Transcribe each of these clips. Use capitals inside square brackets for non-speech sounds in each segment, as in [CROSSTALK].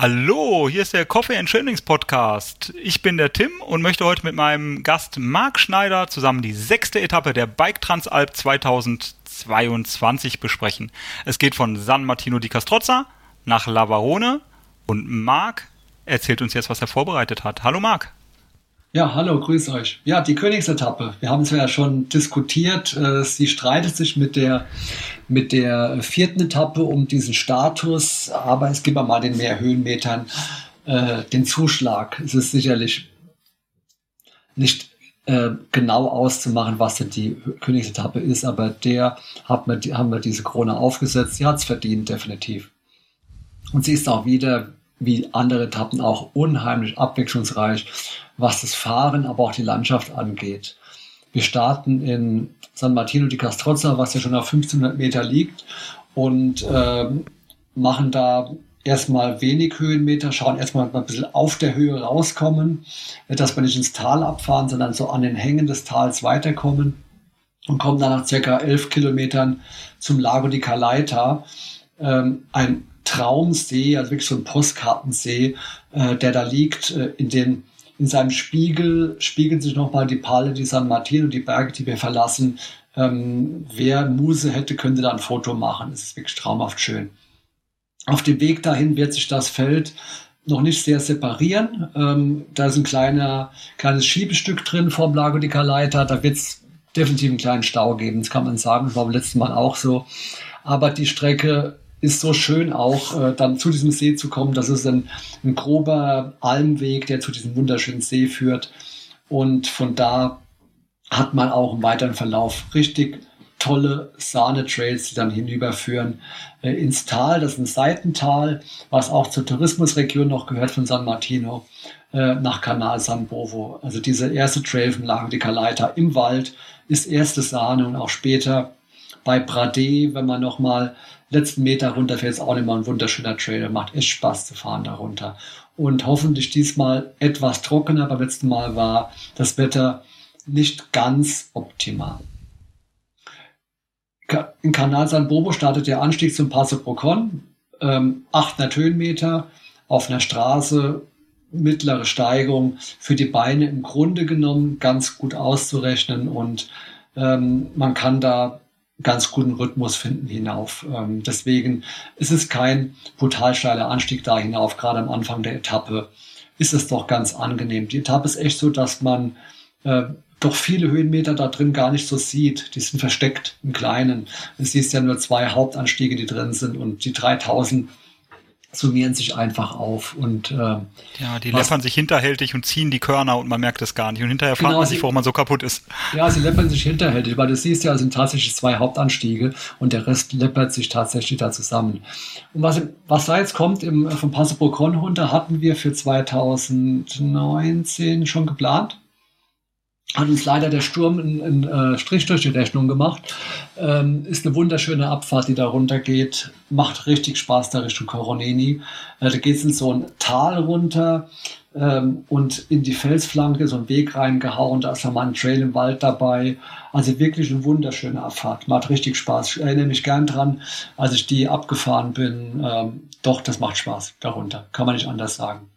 Hallo, hier ist der Coffee and Trainings Podcast. Ich bin der Tim und möchte heute mit meinem Gast Marc Schneider zusammen die sechste Etappe der Bike Transalp 2022 besprechen. Es geht von San Martino di Castrozza nach Lavarone und Marc erzählt uns jetzt, was er vorbereitet hat. Hallo Marc. Ja, hallo, grüß euch. Ja, die Königsetappe. Wir haben es ja schon diskutiert. Äh, sie streitet sich mit der, mit der vierten Etappe um diesen Status, aber es gibt mal den mehr Höhenmetern äh, den Zuschlag. Es ist sicherlich nicht äh, genau auszumachen, was denn die Königsetappe ist, aber der hat mir, haben wir diese Krone aufgesetzt. Sie hat es verdient, definitiv. Und sie ist auch wieder wie andere Etappen auch unheimlich abwechslungsreich, was das Fahren, aber auch die Landschaft angeht. Wir starten in San Martino di Castrozza, was ja schon auf 1500 Meter liegt und äh, machen da erstmal wenig Höhenmeter, schauen erstmal ein bisschen auf der Höhe rauskommen, dass wir nicht ins Tal abfahren, sondern so an den Hängen des Tals weiterkommen und kommen dann nach circa elf Kilometern zum Lago di Calaita, ähm, ein Traumsee, also wirklich so ein Postkartensee, äh, der da liegt. Äh, in, den, in seinem Spiegel spiegeln sich nochmal die Pale di San Martino, die Berge, die wir verlassen. Ähm, wer Muse hätte, könnte da ein Foto machen. Es ist wirklich traumhaft schön. Auf dem Weg dahin wird sich das Feld noch nicht sehr separieren. Ähm, da ist ein kleiner, kleines Schiebestück drin vom Lago di Calaita. Da wird es definitiv einen kleinen Stau geben. Das kann man sagen. Das war beim letzten Mal auch so. Aber die Strecke ist so schön auch äh, dann zu diesem See zu kommen. Das ist ein, ein grober Almweg, der zu diesem wunderschönen See führt. Und von da hat man auch im weiteren Verlauf richtig tolle Sahne-Trails, die dann hinüberführen äh, ins Tal. Das ist ein Seitental, was auch zur Tourismusregion noch gehört von San Martino äh, nach Canal San Bovo. Also diese erste Trail vom Lago di Calaita im Wald ist erste Sahne und auch später bei Brade, wenn man nochmal letzten Meter runterfährt, ist auch immer ein wunderschöner Trail. Macht echt Spaß zu fahren darunter. Und hoffentlich diesmal etwas trockener. Beim letzten Mal war das Wetter nicht ganz optimal. In Kanal San Bobo startet der Anstieg zum Passo Procon. Ähm, 800 Höhenmeter auf einer Straße, mittlere Steigung für die Beine im Grunde genommen ganz gut auszurechnen und ähm, man kann da ganz guten Rhythmus finden hinauf. Ähm, deswegen ist es kein brutal steiler Anstieg da hinauf. Gerade am Anfang der Etappe ist es doch ganz angenehm. Die Etappe ist echt so, dass man äh, doch viele Höhenmeter da drin gar nicht so sieht. Die sind versteckt im Kleinen. Es siehst ja nur zwei Hauptanstiege, die drin sind und die 3000 summieren sich einfach auf und äh, ja, die läppern sich hinterhältig und ziehen die Körner und man merkt es gar nicht und hinterher fragt genau, man sich, warum man so kaputt ist. Ja, sie läppern sich hinterhältig, weil du siehst ja, es sind tatsächlich zwei Hauptanstiege und der Rest läppert sich tatsächlich da zusammen. Und was, was da jetzt kommt im, vom Passo Bocon runter, hatten wir für 2019 schon geplant hat uns leider der Sturm einen, äh, Strich durch die Rechnung gemacht. Ähm, ist eine wunderschöne Abfahrt, die da runter geht. Macht richtig Spaß da Richtung Coroneni. Äh, da geht es in so ein Tal runter ähm, und in die Felsflanke so einen Weg reingehauen. Da ist noch mal ein Trail im Wald dabei. Also wirklich eine wunderschöne Abfahrt. Macht richtig Spaß. Ich erinnere mich gern dran, als ich die abgefahren bin. Ähm, doch, das macht Spaß darunter. Kann man nicht anders sagen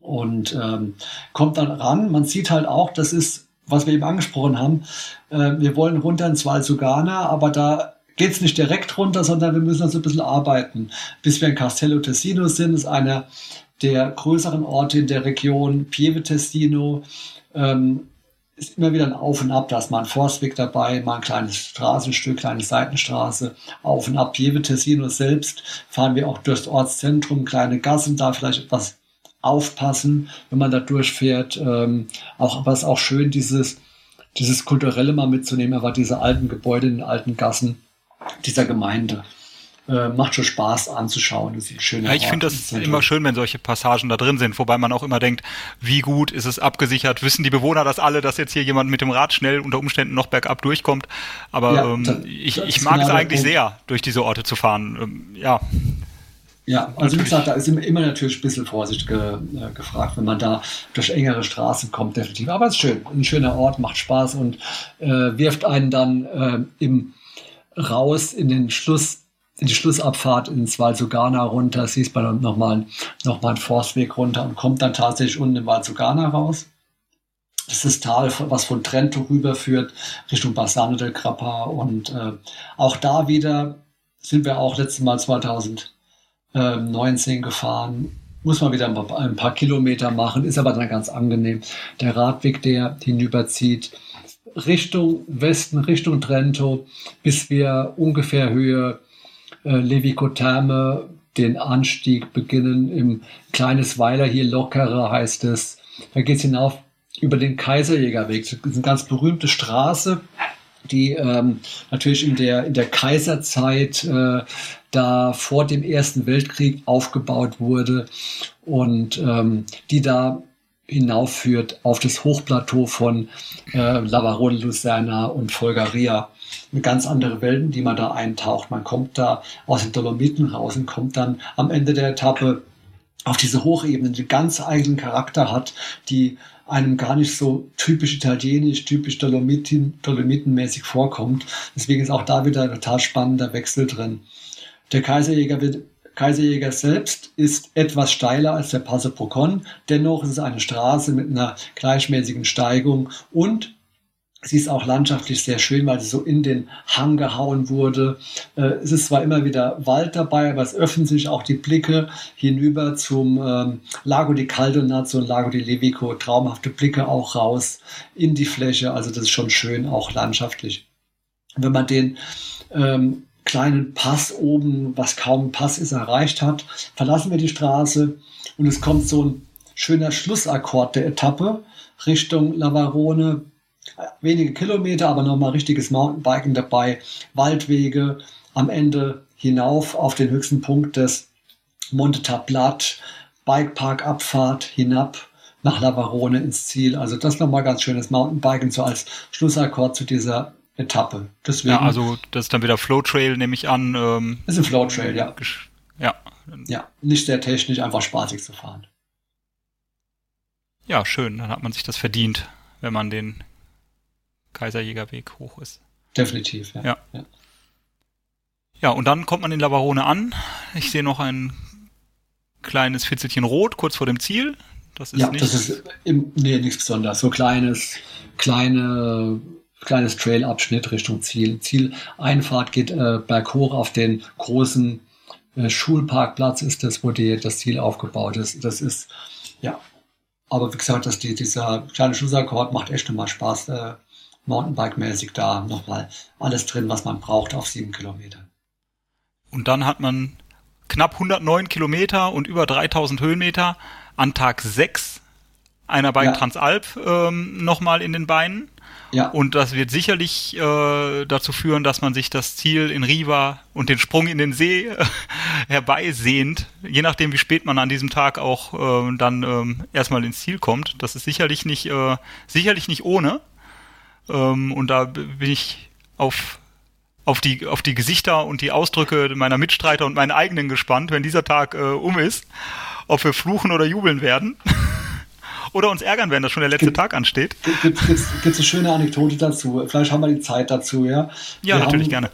und ähm, kommt dann ran. Man sieht halt auch, das ist, was wir eben angesprochen haben, äh, wir wollen runter ins Val Sugana, aber da geht es nicht direkt runter, sondern wir müssen uns ein bisschen arbeiten. Bis wir in Castello Tessino sind, ist einer der größeren Orte in der Region, Pieve Testino. Ähm, ist immer wieder ein Auf und Ab, da ist mal ein Forstweg dabei, mal ein kleines Straßenstück, kleine Seitenstraße, Auf und Ab. Pieve Tessino selbst fahren wir auch durchs Ortszentrum, kleine Gassen, da vielleicht etwas aufpassen, wenn man da durchfährt. Ähm, auch, aber es ist auch schön, dieses dieses Kulturelle mal mitzunehmen, aber diese alten Gebäude in den alten Gassen dieser Gemeinde. Äh, macht schon Spaß anzuschauen. Das ist schön. Ja, ich finde das immer schön, wenn solche Passagen da drin sind, wobei man auch immer denkt, wie gut ist es abgesichert? Wissen die Bewohner das alle, dass jetzt hier jemand mit dem Rad schnell unter Umständen noch bergab durchkommt? Aber ja, ähm, das, ich, ich mag es eigentlich sehr, durch diese Orte zu fahren. Ähm, ja. Ja, also natürlich. wie gesagt, da ist immer natürlich ein bisschen Vorsicht ge, äh, gefragt, wenn man da durch engere Straßen kommt, definitiv. Aber es ist schön, ein schöner Ort, macht Spaß und äh, wirft einen dann äh, im raus in den Schluss, in die Schlussabfahrt ins Valsugana runter, siehst man nochmal noch mal einen Forstweg runter und kommt dann tatsächlich unten im Valsugana raus. Das ist das Tal, was von Trento rüberführt Richtung Bassano del Grappa und äh, auch da wieder sind wir auch letztes Mal 2019 gefahren. Muss man wieder ein paar, ein paar Kilometer machen, ist aber dann ganz angenehm. Der Radweg, der hinüberzieht, Richtung Westen, Richtung Trento, bis wir ungefähr Höhe äh, Levico-Therme den Anstieg beginnen. Im kleines Weiler hier lockerer heißt es. Da geht es hinauf über den Kaiserjägerweg. Das ist eine ganz berühmte Straße, die ähm, natürlich in der, in der Kaiserzeit äh, da vor dem Ersten Weltkrieg aufgebaut wurde und ähm, die da hinaufführt auf das Hochplateau von äh, Lavarone, Lucerna und Folgaria. Eine ganz andere Welt, in die man da eintaucht. Man kommt da aus den Dolomiten raus und kommt dann am Ende der Etappe auf diese Hochebene, die ganz eigenen Charakter hat, die einem gar nicht so typisch italienisch, typisch Dolomiten, Dolomitenmäßig vorkommt. Deswegen ist auch da wieder ein total spannender Wechsel drin. Der Kaiserjäger wird Kaiserjäger selbst ist etwas steiler als der Passo Procon. Dennoch ist es eine Straße mit einer gleichmäßigen Steigung und Sie ist auch landschaftlich sehr schön, weil sie so in den Hang gehauen wurde. Äh, es ist zwar immer wieder Wald dabei, aber es öffnen sich auch die Blicke hinüber zum ähm, Lago di Caldonazzo und Lago di Levico. Traumhafte Blicke auch raus in die Fläche. Also das ist schon schön, auch landschaftlich. Wenn man den ähm, kleinen Pass oben, was kaum Pass ist, erreicht hat, verlassen wir die Straße und es kommt so ein schöner Schlussakkord der Etappe Richtung Lavarone. Wenige Kilometer, aber nochmal richtiges Mountainbiken dabei, Waldwege, am Ende hinauf auf den höchsten Punkt des Monte Tablat, Bikepark-Abfahrt hinab nach Lavarone ins Ziel. Also das nochmal ganz schönes Mountainbiken so als Schlussakkord zu dieser Etappe. Deswegen, ja, also das ist dann wieder Flow Trail, nehme ich an. Ähm, ist ein Flow Trail, ja. Ja. Ja, nicht sehr technisch, einfach spaßig zu fahren. Ja, schön. Dann hat man sich das verdient, wenn man den Kaiserjägerweg hoch ist. Definitiv, ja. Ja, ja. ja und dann kommt man in Lavarone an. Ich sehe noch ein kleines Fitzelchen rot kurz vor dem Ziel. Das ist ja, nicht. Das ist im, nee, nichts Besonderes. So kleines, kleine kleines Trailabschnitt Richtung Ziel. Zieleinfahrt geht äh, berghoch auf den großen äh, Schulparkplatz ist das, wo die, das Ziel aufgebaut ist. Das ist, ja. Aber wie gesagt, dass die, dieser kleine Schlussakkord macht echt nochmal Spaß, äh, Mountainbike-mäßig da nochmal alles drin, was man braucht auf sieben Kilometern. Und dann hat man knapp 109 Kilometer und über 3000 Höhenmeter an Tag 6 einer Bike ja. Transalp ähm, nochmal in den Beinen. Ja. Und das wird sicherlich äh, dazu führen, dass man sich das Ziel in Riva und den Sprung in den See äh, [LAUGHS] herbeisehnt, je nachdem, wie spät man an diesem Tag auch äh, dann ähm, erstmal ins Ziel kommt. Das ist sicherlich nicht, äh, sicherlich nicht ohne. Ähm, und da bin ich auf auf die, auf die Gesichter und die Ausdrücke meiner Mitstreiter und meinen eigenen gespannt, wenn dieser Tag äh, um ist, ob wir fluchen oder jubeln werden. [LAUGHS] oder uns ärgern werden, dass schon der letzte gibt, Tag ansteht. Gibt es eine schöne Anekdote dazu? Vielleicht haben wir die Zeit dazu, ja? Ja, wir natürlich haben, gerne.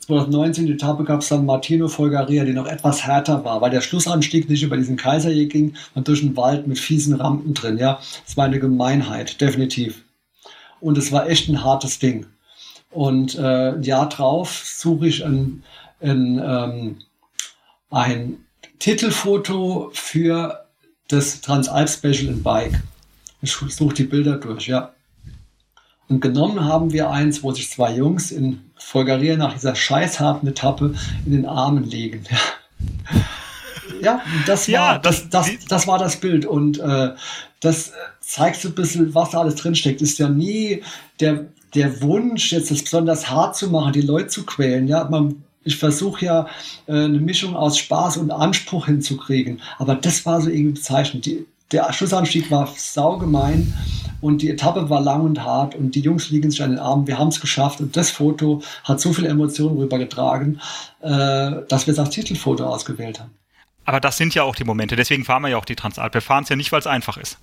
2019 die Etappe gab es dann Martino Folgaria, die noch etwas härter war, weil der Schlussanstieg nicht über diesen Kaiserjäger ging, und durch den Wald mit fiesen Rampen drin. Ja, es war eine Gemeinheit, definitiv. Und es war echt ein hartes Ding. Und äh, ein Jahr drauf suche ich ein, ein, ähm, ein Titelfoto für das Transalp Special in Bike. Ich suche die Bilder durch, ja. Und genommen haben wir eins, wo sich zwei Jungs in Folgeria nach dieser scheißharten Etappe in den Armen liegen. [LAUGHS] ja, das war, ja, das, das, das, das, war das Bild. Und äh, das zeigt so ein bisschen, was da alles drinsteckt. Ist ja nie der, der Wunsch, jetzt das besonders hart zu machen, die Leute zu quälen. Ja, man, ich versuche ja äh, eine Mischung aus Spaß und Anspruch hinzukriegen. Aber das war so irgendwie bezeichnend. Die, der Schlussanstieg war saugemein und die Etappe war lang und hart und die Jungs liegen sich an den Armen. Wir haben es geschafft und das Foto hat so viel Emotionen rübergetragen, äh, dass wir es als Titelfoto ausgewählt haben. Aber das sind ja auch die Momente. Deswegen fahren wir ja auch die Transalp. Wir fahren es ja nicht, weil es einfach ist.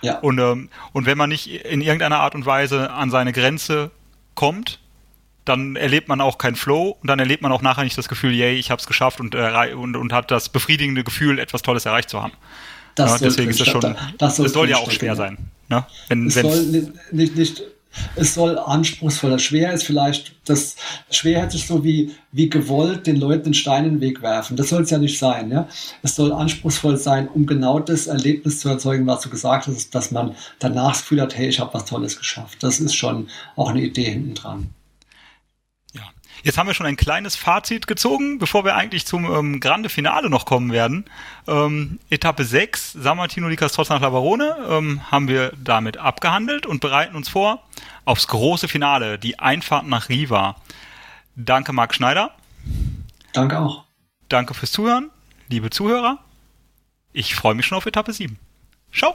Ja. Und, ähm, und wenn man nicht in irgendeiner Art und Weise an seine Grenze kommt, dann erlebt man auch keinen Flow und dann erlebt man auch nachher nicht das Gefühl, yay, ich habe es geschafft und, äh, und, und hat das befriedigende Gefühl, etwas Tolles erreicht zu haben. Das ja, deswegen ist das schon, das, das soll, soll ja auch schwer sein. Ne? Wenn, es soll nicht, nicht, nicht, es soll anspruchsvoller. Schwer ist vielleicht, das schwer hätte sich so wie, wie gewollt den Leuten den Stein in den Weg werfen. Das soll es ja nicht sein. Ja? Es soll anspruchsvoll sein, um genau das Erlebnis zu erzeugen, was du gesagt hast, dass man danach das Gefühl hat, hey, ich habe was Tolles geschafft. Das ist schon auch eine Idee hinten dran. Jetzt haben wir schon ein kleines Fazit gezogen, bevor wir eigentlich zum ähm, Grande Finale noch kommen werden. Ähm, Etappe 6, San Martino di Castros nach Lavarone, ähm, haben wir damit abgehandelt und bereiten uns vor aufs große Finale, die Einfahrt nach Riva. Danke, Marc Schneider. Danke auch. Danke fürs Zuhören, liebe Zuhörer. Ich freue mich schon auf Etappe 7. Ciao.